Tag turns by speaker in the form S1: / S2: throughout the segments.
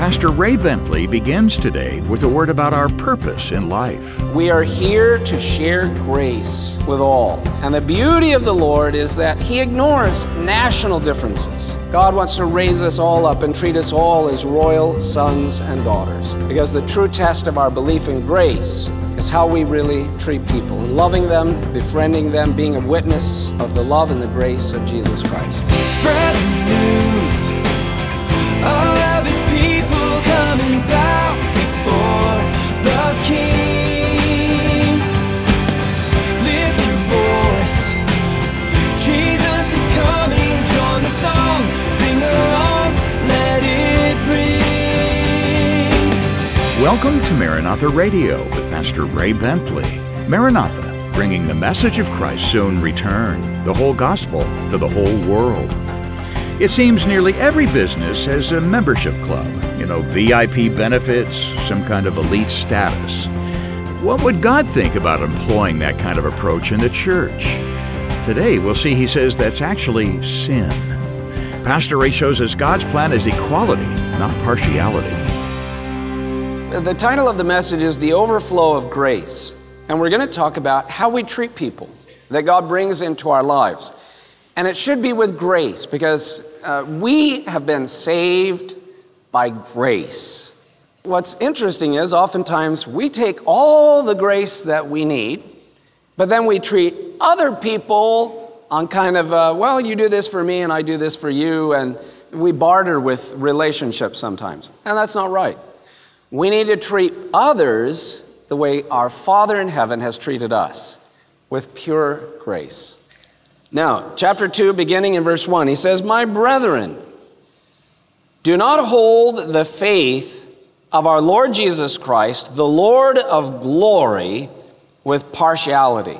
S1: Pastor Ray Bentley begins today with a word about our purpose in life.
S2: We are here to share grace with all. And the beauty of the Lord is that He ignores national differences. God wants to raise us all up and treat us all as royal sons and daughters. Because the true test of our belief in grace is how we really treat people, loving them, befriending them, being a witness of the love and the grace of Jesus Christ.
S1: Welcome to Maranatha Radio with Pastor Ray Bentley. Maranatha, bringing the message of Christ's soon return, the whole gospel to the whole world. It seems nearly every business has a membership club, you know, VIP benefits, some kind of elite status. What would God think about employing that kind of approach in the church? Today, we'll see he says that's actually sin. Pastor Ray shows us God's plan is equality, not partiality.
S2: The title of the message is The Overflow of Grace. And we're going to talk about how we treat people that God brings into our lives. And it should be with grace because uh, we have been saved by grace. What's interesting is oftentimes we take all the grace that we need, but then we treat other people on kind of, uh, well, you do this for me and I do this for you, and we barter with relationships sometimes. And that's not right. We need to treat others the way our Father in heaven has treated us with pure grace. Now, chapter 2, beginning in verse 1, he says, My brethren, do not hold the faith of our Lord Jesus Christ, the Lord of glory, with partiality.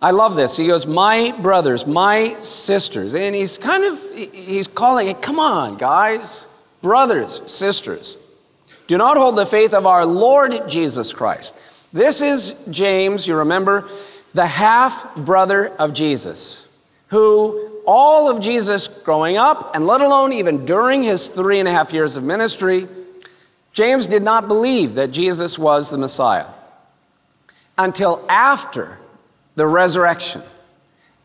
S2: I love this. He goes, My brothers, my sisters. And he's kind of, he's calling it, come on, guys, brothers, sisters. Do not hold the faith of our Lord Jesus Christ. This is James, you remember, the half brother of Jesus, who all of Jesus growing up, and let alone even during his three and a half years of ministry, James did not believe that Jesus was the Messiah until after the resurrection.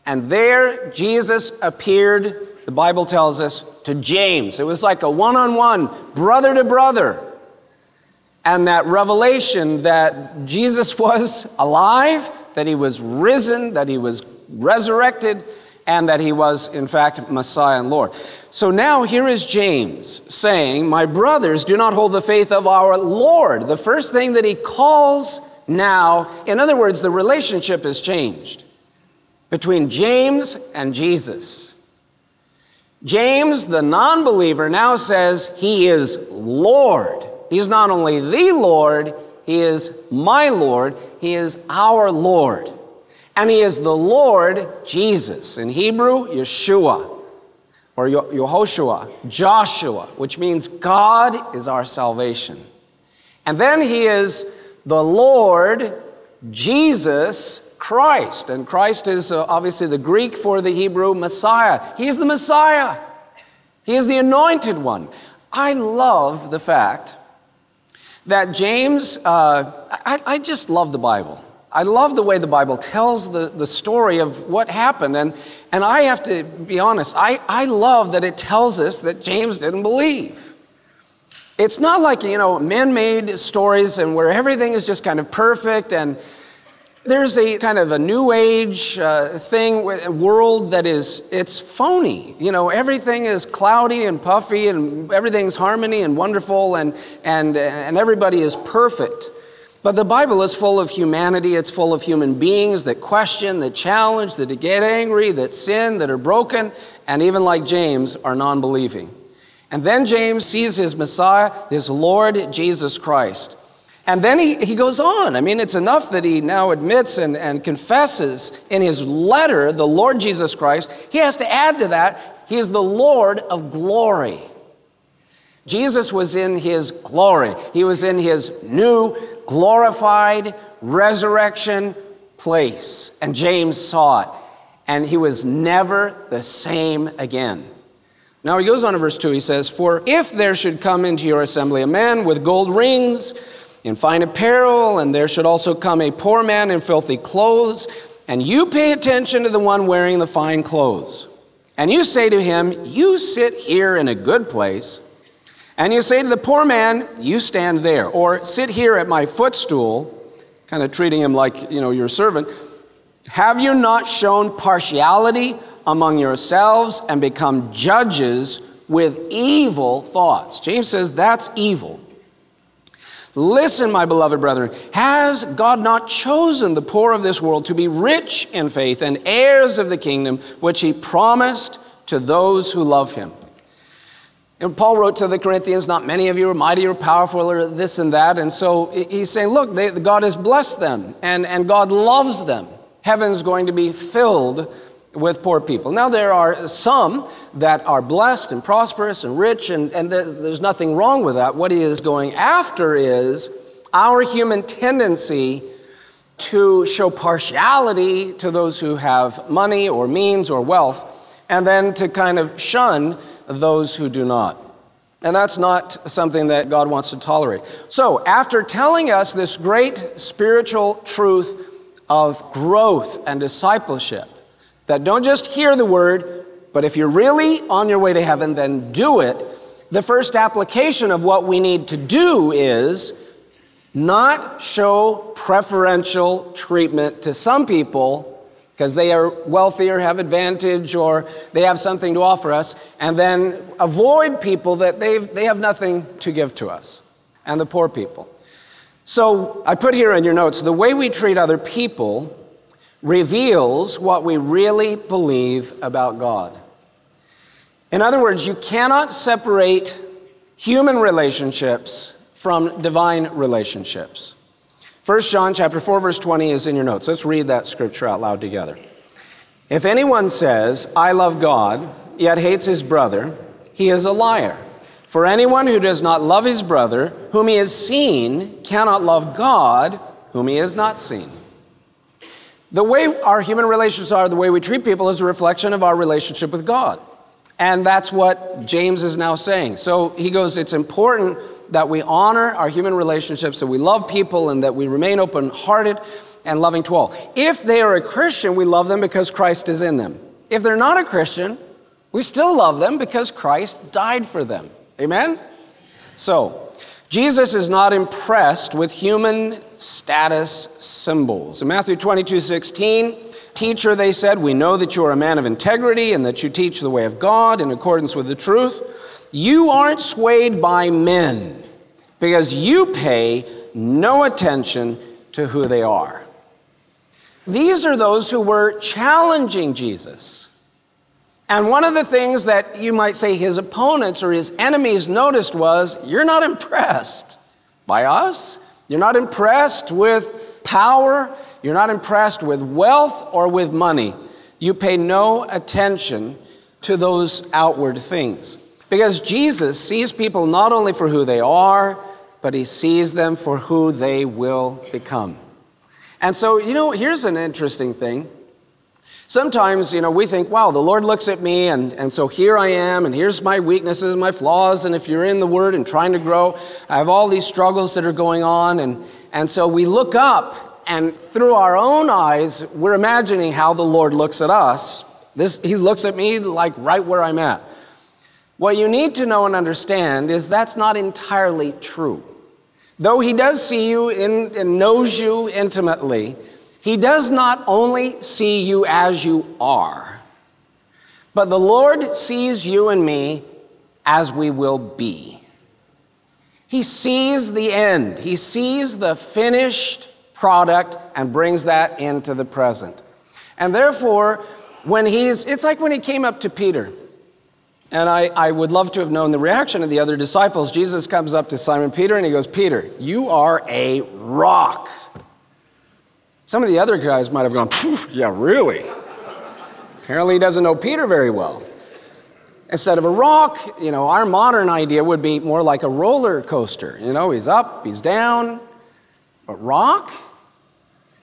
S2: And there Jesus appeared, the Bible tells us, to James. It was like a one on one, brother to brother. And that revelation that Jesus was alive, that he was risen, that he was resurrected, and that he was, in fact, Messiah and Lord. So now here is James saying, My brothers, do not hold the faith of our Lord. The first thing that he calls now, in other words, the relationship has changed between James and Jesus. James, the non believer, now says he is Lord. He's not only the Lord, he is my Lord, he is our Lord. And he is the Lord Jesus. In Hebrew, Yeshua, or Yehoshua, Joshua, which means God is our salvation. And then he is the Lord Jesus Christ. And Christ is uh, obviously the Greek for the Hebrew Messiah. He is the Messiah, he is the anointed one. I love the fact that James, uh, I, I just love the Bible. I love the way the Bible tells the, the story of what happened. And, and I have to be honest, I, I love that it tells us that James didn't believe. It's not like, you know, man made stories and where everything is just kind of perfect and there's a kind of a new age uh, thing, world that is, it's phony. You know, everything is cloudy and puffy and everything's harmony and wonderful and, and, and everybody is perfect. But the Bible is full of humanity. It's full of human beings that question, that challenge, that get angry, that sin, that are broken, and even like James, are non believing. And then James sees his Messiah, his Lord Jesus Christ. And then he, he goes on. I mean, it's enough that he now admits and, and confesses in his letter the Lord Jesus Christ. He has to add to that, he is the Lord of glory. Jesus was in his glory, he was in his new, glorified resurrection place. And James saw it, and he was never the same again. Now he goes on to verse 2. He says, For if there should come into your assembly a man with gold rings in fine apparel, and there should also come a poor man in filthy clothes, and you pay attention to the one wearing the fine clothes, and you say to him, You sit here in a good place, and you say to the poor man, You stand there, or sit here at my footstool, kind of treating him like, you know, your servant. Have you not shown partiality among yourselves and become judges with evil thoughts? James says that's evil. Listen, my beloved brethren, has God not chosen the poor of this world to be rich in faith and heirs of the kingdom which he promised to those who love him? And Paul wrote to the Corinthians, Not many of you are mighty or powerful or this and that. And so he's saying, Look, they, God has blessed them and, and God loves them. Heaven's going to be filled with poor people. Now, there are some that are blessed and prosperous and rich, and, and there's nothing wrong with that. What he is going after is our human tendency to show partiality to those who have money or means or wealth, and then to kind of shun those who do not. And that's not something that God wants to tolerate. So, after telling us this great spiritual truth of growth and discipleship, that don't just hear the word, but if you're really on your way to heaven, then do it. The first application of what we need to do is not show preferential treatment to some people because they are wealthy or have advantage or they have something to offer us, and then avoid people that they've, they have nothing to give to us, and the poor people. So I put here in your notes the way we treat other people reveals what we really believe about God. In other words, you cannot separate human relationships from divine relationships. 1 John chapter 4 verse 20 is in your notes. Let's read that scripture out loud together. If anyone says, "I love God," yet hates his brother, he is a liar. For anyone who does not love his brother, whom he has seen, cannot love God, whom he has not seen. The way our human relationships are, the way we treat people, is a reflection of our relationship with God. And that's what James is now saying. So he goes, It's important that we honor our human relationships, that we love people, and that we remain open hearted and loving to all. If they are a Christian, we love them because Christ is in them. If they're not a Christian, we still love them because Christ died for them. Amen? So, Jesus is not impressed with human status symbols. In Matthew 22 16, Teacher, they said, we know that you are a man of integrity and that you teach the way of God in accordance with the truth. You aren't swayed by men because you pay no attention to who they are. These are those who were challenging Jesus. And one of the things that you might say his opponents or his enemies noticed was you're not impressed by us. You're not impressed with power. You're not impressed with wealth or with money. You pay no attention to those outward things. Because Jesus sees people not only for who they are, but he sees them for who they will become. And so, you know, here's an interesting thing. Sometimes, you know, we think, wow, the Lord looks at me, and, and so here I am, and here's my weaknesses, my flaws, and if you're in the Word and trying to grow, I have all these struggles that are going on, and, and so we look up, and through our own eyes, we're imagining how the Lord looks at us. This, he looks at me like right where I'm at. What you need to know and understand is that's not entirely true. Though He does see you and knows you intimately, he does not only see you as you are, but the Lord sees you and me as we will be. He sees the end, He sees the finished product and brings that into the present. And therefore, when he's, it's like when he came up to Peter. And I, I would love to have known the reaction of the other disciples. Jesus comes up to Simon Peter and he goes, Peter, you are a rock. Some of the other guys might have gone, yeah, really? Apparently, he doesn't know Peter very well. Instead of a rock, you know, our modern idea would be more like a roller coaster. You know, he's up, he's down. But rock,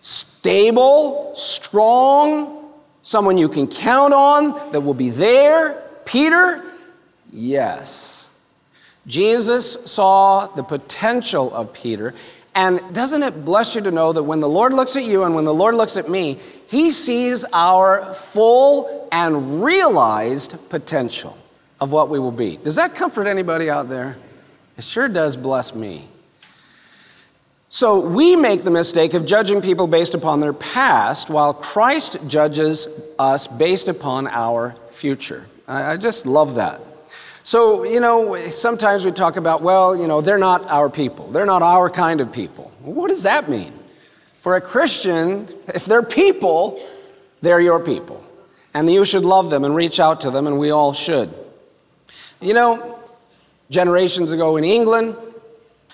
S2: stable, strong, someone you can count on that will be there. Peter, Yes. Jesus saw the potential of Peter. And doesn't it bless you to know that when the Lord looks at you and when the Lord looks at me, he sees our full and realized potential of what we will be? Does that comfort anybody out there? It sure does bless me. So we make the mistake of judging people based upon their past, while Christ judges us based upon our future. I, just love that. So, you know, sometimes we talk about, well, you know, they're not our people. They're not our kind of people. what does that mean? For a Christian, if they're people, they're your people. And you should love them and reach out to them, and we all should. You know, generations ago in England,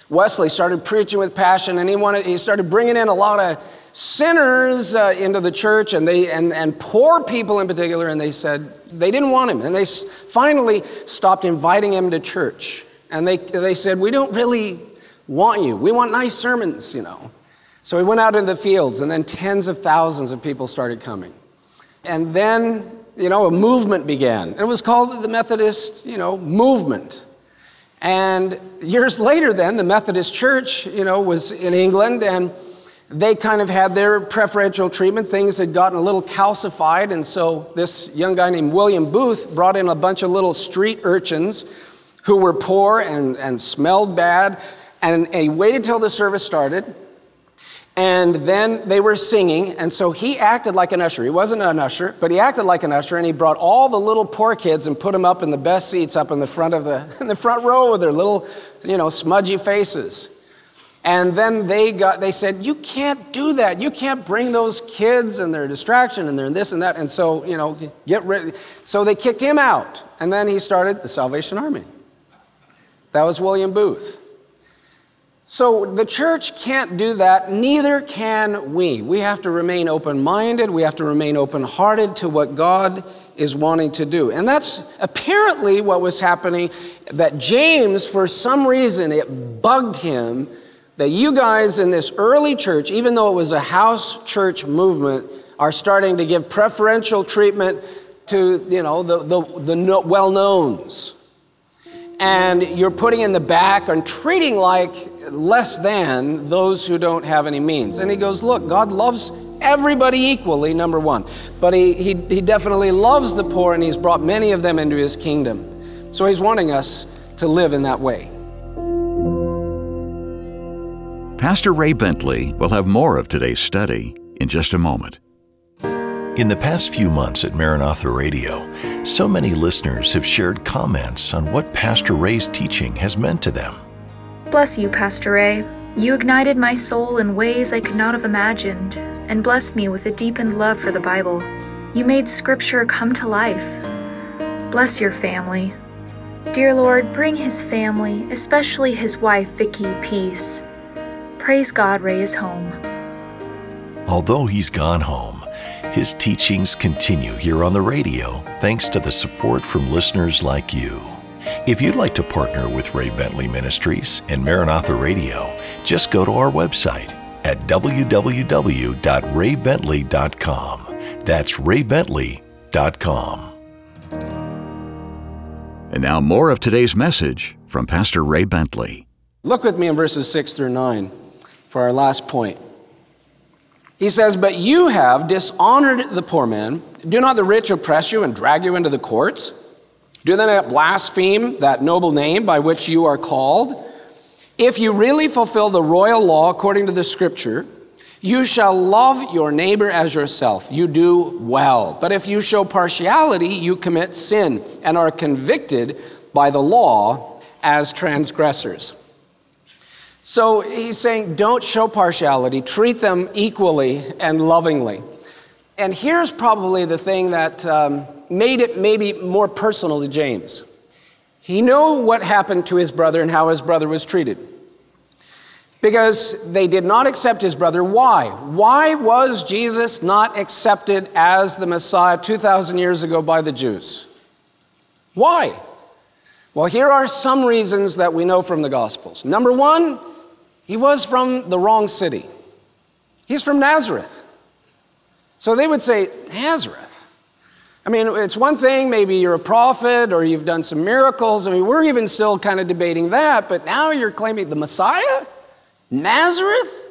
S2: Wesley started preaching with passion, and he, wanted, he started bringing in a lot of sinners uh, into the church and, they, and, and poor people in particular, and they said they didn't want him. And they finally stopped inviting him to church. And they, they said, We don't really want you. We want nice sermons, you know. So he went out into the fields, and then tens of thousands of people started coming. And then, you know, a movement began. It was called the Methodist, you know, movement. And years later, then, the Methodist Church, you know, was in England, and they kind of had their preferential treatment. Things had gotten a little calcified, and so this young guy named William Booth brought in a bunch of little street urchins who were poor and, and smelled bad. And, he waited till the service started, and then they were singing, and so he acted like an usher. He wasn't an usher, but he acted like an usher, and he brought all the little poor kids and put them up in the best seats up in the front of the, in the front row with their little, you know, smudgy faces. And then they got, they said, you can't do that. You can't bring those kids and their distraction and their this and that. And so, you know, get rid. So they kicked him out. And then he started the Salvation Army. That was William Booth. So the church can't do that, neither can we. We have to remain open minded, we have to remain open hearted to what God is wanting to do. And that's apparently what was happening that James, for some reason, it bugged him that you guys in this early church, even though it was a house church movement, are starting to give preferential treatment to, you know, the, the, the well-knowns. And you're putting in the back and treating like less than those who don't have any means. And he goes, look, God loves everybody equally, number one. But he, he, he definitely loves the poor and he's brought many of them into his kingdom. So he's wanting us to live in that way.
S1: Pastor Ray Bentley will have more of today's study in just a moment.
S3: In the past few months at Maranatha Radio, so many listeners have shared comments on what Pastor Ray's teaching has meant to them.
S4: Bless you, Pastor Ray. You ignited my soul in ways I could not have imagined and blessed me with a deepened love for the Bible. You made Scripture come to life. Bless your family. Dear Lord, bring his family, especially his wife, Vicky, peace. Praise God, Ray is home.
S3: Although he's gone home, his teachings continue here on the radio thanks to the support from listeners like you. If you'd like to partner with Ray Bentley Ministries and Maranatha Radio, just go to our website at www.raybentley.com. That's raybentley.com.
S1: And now, more of today's message from Pastor Ray Bentley.
S2: Look with me in verses 6 through 9 for our last point. He says, But you have dishonored the poor man. Do not the rich oppress you and drag you into the courts? Do they not blaspheme that noble name by which you are called? If you really fulfill the royal law according to the scripture, you shall love your neighbor as yourself. You do well. But if you show partiality, you commit sin and are convicted by the law as transgressors. So he's saying, don't show partiality, treat them equally and lovingly. And here's probably the thing that um, made it maybe more personal to James. He knew what happened to his brother and how his brother was treated. Because they did not accept his brother. Why? Why was Jesus not accepted as the Messiah 2,000 years ago by the Jews? Why? Well, here are some reasons that we know from the Gospels. Number one, he was from the wrong city. He's from Nazareth. So they would say, Nazareth? I mean, it's one thing, maybe you're a prophet or you've done some miracles. I mean, we're even still kind of debating that, but now you're claiming the Messiah? Nazareth?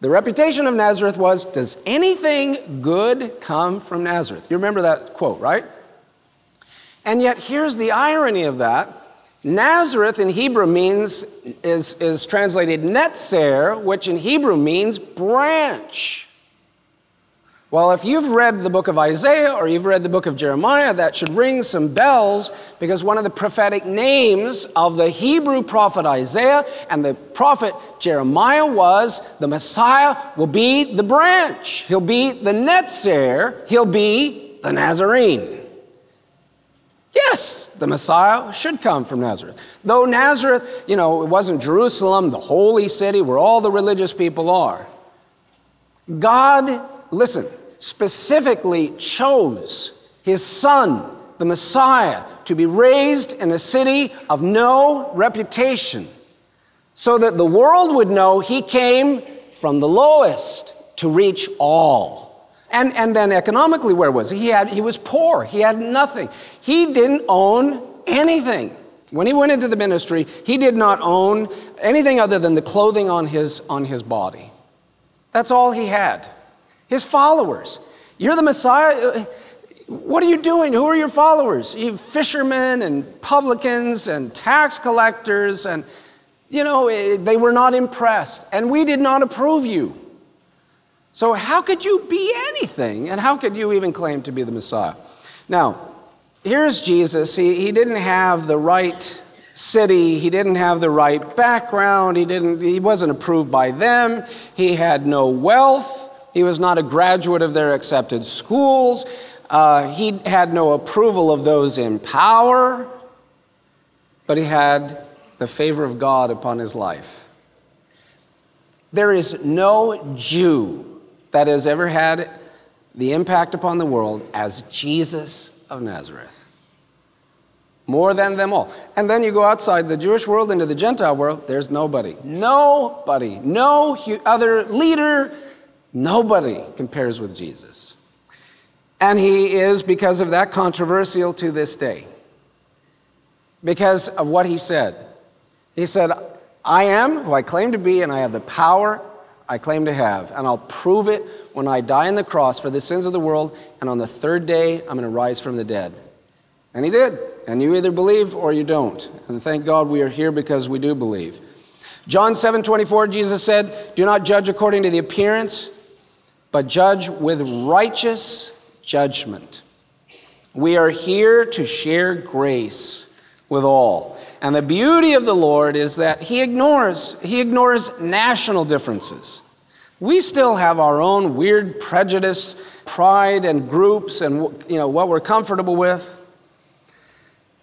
S2: The reputation of Nazareth was Does anything good come from Nazareth? You remember that quote, right? And yet, here's the irony of that. Nazareth in Hebrew means, is, is translated netzer, which in Hebrew means branch. Well, if you've read the book of Isaiah or you've read the book of Jeremiah, that should ring some bells because one of the prophetic names of the Hebrew prophet Isaiah and the prophet Jeremiah was the Messiah will be the branch. He'll be the netzer. He'll be the Nazarene. Yes, the Messiah should come from Nazareth. Though Nazareth, you know, it wasn't Jerusalem, the holy city where all the religious people are. God, listen, specifically chose his son, the Messiah, to be raised in a city of no reputation so that the world would know he came from the lowest to reach all. And, and then economically, where was he? He, had, he was poor. He had nothing. He didn't own anything. When he went into the ministry, he did not own anything other than the clothing on his, on his body. That's all he had. His followers. You're the Messiah. What are you doing? Who are your followers? You fishermen and publicans and tax collectors, and you know, eh, they were not impressed. And we did not approve you. So, how could you be anything? And how could you even claim to be the Messiah? Now, here's Jesus. He, he didn't have the right city, he didn't have the right background, he, didn't, he wasn't approved by them, he had no wealth, he was not a graduate of their accepted schools, uh, he had no approval of those in power, but he had the favor of God upon his life. There is no Jew that has ever had the impact upon the world as Jesus of Nazareth. More than them all. And then you go outside the Jewish world into the Gentile world, there's nobody. Nobody. No other leader. Nobody compares with Jesus. And he is, because of that, controversial to this day. Because of what he said. He said, I am who I claim to be, and I have the power I claim to have, and I'll prove it when I die on the cross for the sins of the world, and on the third day, I'm going to rise from the dead. And he did. And you either believe or you don't. And thank God we are here because we do believe. John 7 24, Jesus said, Do not judge according to the appearance, but judge with righteous judgment. We are here to share grace with all. And the beauty of the Lord is that he ignores, he ignores national differences. We still have our own weird prejudice, pride, and groups, and you know what we're comfortable with.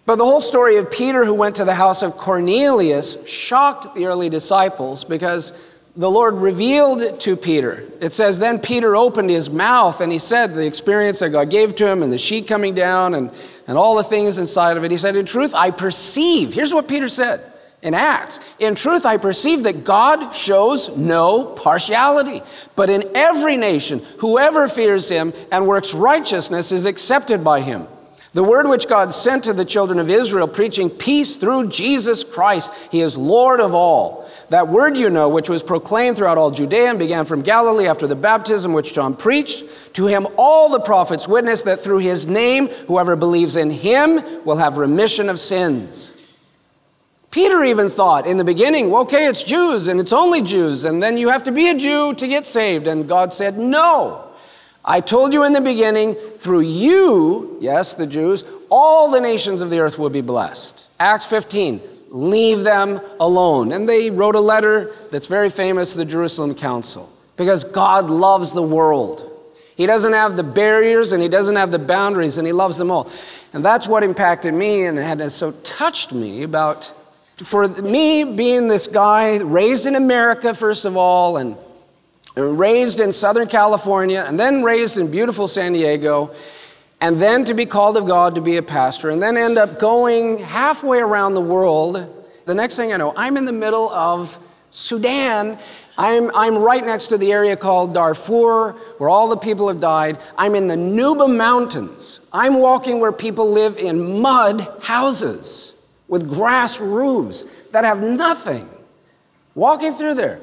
S2: But the whole story of Peter, who went to the house of Cornelius, shocked the early disciples because the Lord revealed it to Peter. It says, Then Peter opened his mouth and he said, the experience that God gave to him and the sheet coming down and, and all the things inside of it. He said, In truth, I perceive. Here's what Peter said in Acts In truth, I perceive that God shows no partiality, but in every nation, whoever fears him and works righteousness is accepted by him. The word which God sent to the children of Israel, preaching peace through Jesus Christ, he is Lord of all. That word you know, which was proclaimed throughout all Judea and began from Galilee after the baptism which John preached, to him all the prophets witness that through his name, whoever believes in him will have remission of sins. Peter even thought in the beginning, well, okay, it's Jews and it's only Jews, and then you have to be a Jew to get saved. And God said, no. I told you in the beginning, through you, yes, the Jews, all the nations of the earth will be blessed. Acts 15, leave them alone. And they wrote a letter that's very famous to the Jerusalem Council because God loves the world. He doesn't have the barriers and he doesn't have the boundaries and he loves them all. And that's what impacted me and had so touched me about for me being this guy raised in America first of all and raised in Southern California and then raised in beautiful San Diego and then to be called of God to be a pastor, and then end up going halfway around the world. The next thing I know, I'm in the middle of Sudan, I'm, I'm right next to the area called Darfur, where all the people have died. I'm in the Nuba Mountains. I'm walking where people live in mud houses with grass roofs that have nothing. Walking through there.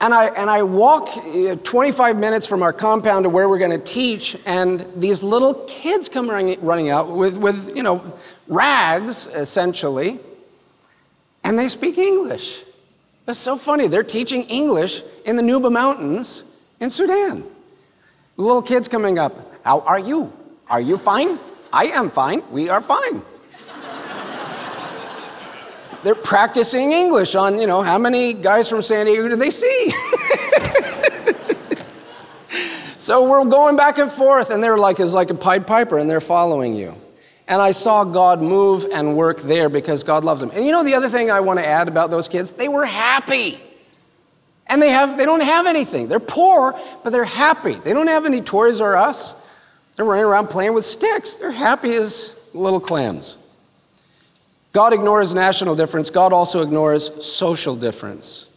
S2: And I, and I walk uh, 25 minutes from our compound to where we're going to teach, and these little kids come running, running out with, with, you know, rags, essentially, and they speak English. It's so funny. They're teaching English in the Nuba Mountains in Sudan. Little kids coming up, How are you? Are you fine? I am fine. We are fine. They're practicing English on, you know, how many guys from San Diego do they see? so we're going back and forth, and they're like, it's like a Pied Piper, and they're following you. And I saw God move and work there because God loves them. And you know the other thing I want to add about those kids? They were happy. And they have they don't have anything. They're poor, but they're happy. They don't have any toys or us. They're running around playing with sticks. They're happy as little clams. God ignores national difference, God also ignores social difference.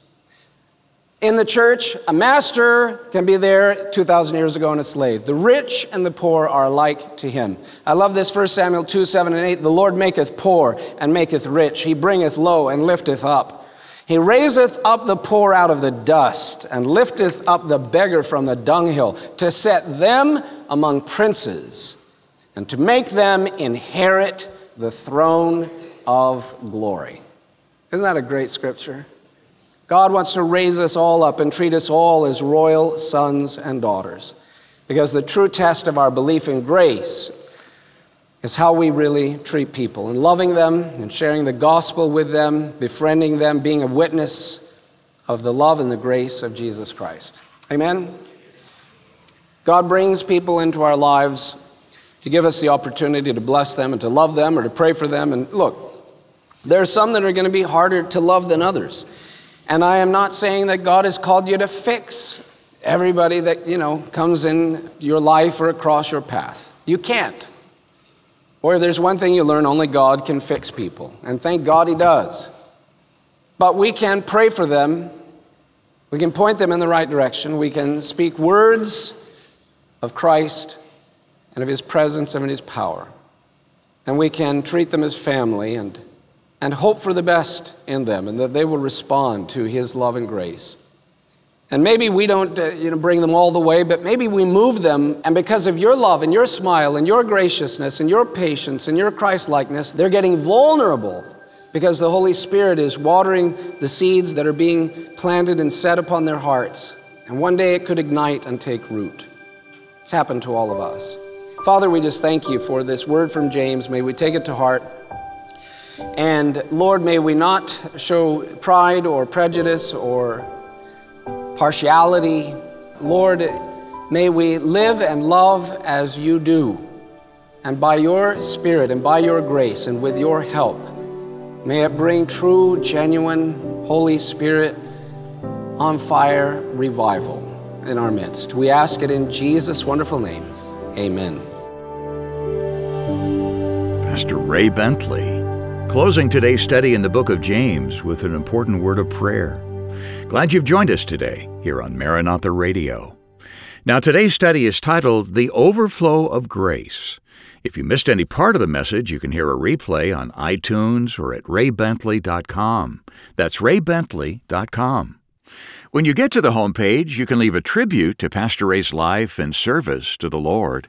S2: In the church, a master can be there 2,000 years ago and a slave. The rich and the poor are alike to him. I love this 1 Samuel 2 7 and 8. The Lord maketh poor and maketh rich. He bringeth low and lifteth up. He raiseth up the poor out of the dust and lifteth up the beggar from the dunghill to set them among princes and to make them inherit the throne of glory. Isn't that a great scripture? God wants to raise us all up and treat us all as royal sons and daughters. Because the true test of our belief in grace is how we really treat people and loving them and sharing the gospel with them, befriending them, being a witness of the love and the grace of Jesus Christ. Amen? God brings people into our lives to give us the opportunity to bless them and to love them or to pray for them. And look, there are some that are going to be harder to love than others. And I am not saying that God has called you to fix everybody that, you know, comes in your life or across your path. You can't. Or if there's one thing you learn, only God can fix people. And thank God He does. But we can pray for them. We can point them in the right direction. We can speak words of Christ and of His presence and of His power. And we can treat them as family and and hope for the best in them and that they will respond to His love and grace. And maybe we don't uh, you know, bring them all the way, but maybe we move them, and because of your love and your smile and your graciousness and your patience and your Christ-likeness, they're getting vulnerable because the Holy Spirit is watering the seeds that are being planted and set upon their hearts. And one day it could ignite and take root. It's happened to all of us. Father, we just thank you for this word from James. May we take it to heart. And Lord, may we not show pride or prejudice or partiality. Lord, may we live and love as you do. And by your Spirit and by your grace and with your help, may it bring true, genuine, Holy Spirit on fire revival in our midst. We ask it in Jesus' wonderful name. Amen.
S1: Pastor Ray Bentley Closing today's study in the book of James with an important word of prayer. Glad you've joined us today here on Maranatha Radio. Now, today's study is titled The Overflow of Grace. If you missed any part of the message, you can hear a replay on iTunes or at raybentley.com. That's raybentley.com. When you get to the homepage, you can leave a tribute to Pastor Ray's life and service to the Lord.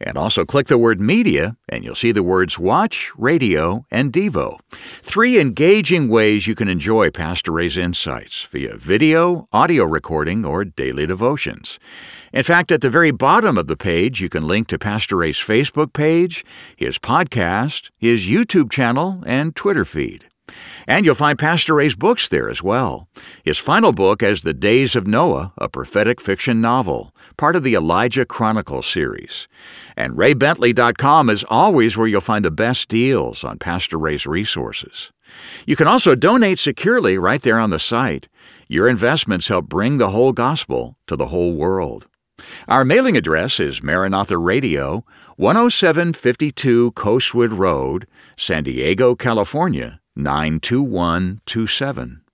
S1: And also click the word media, and you'll see the words watch, radio, and Devo. Three engaging ways you can enjoy Pastor Ray's insights via video, audio recording, or daily devotions. In fact, at the very bottom of the page, you can link to Pastor Ray's Facebook page, his podcast, his YouTube channel, and Twitter feed. And you'll find Pastor Ray's books there as well. His final book is The Days of Noah, a prophetic fiction novel, part of the Elijah Chronicles series. And raybentley.com is always where you'll find the best deals on Pastor Ray's resources. You can also donate securely right there on the site. Your investments help bring the whole gospel to the whole world. Our mailing address is Maranatha Radio, 10752 Coastwood Road, San Diego, California 92127.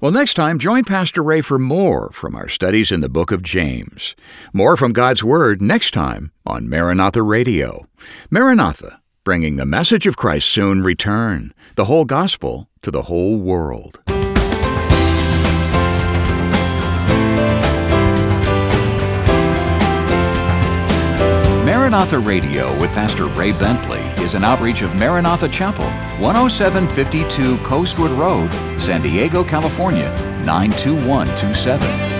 S1: Well, next time, join Pastor Ray for more from our studies in the book of James. More from God's Word next time on Maranatha Radio. Maranatha, bringing the message of Christ's soon return, the whole gospel to the whole world. Maranatha Radio with Pastor Ray Bentley is an outreach of Maranatha Chapel, 10752 Coastwood Road, San Diego, California, 92127.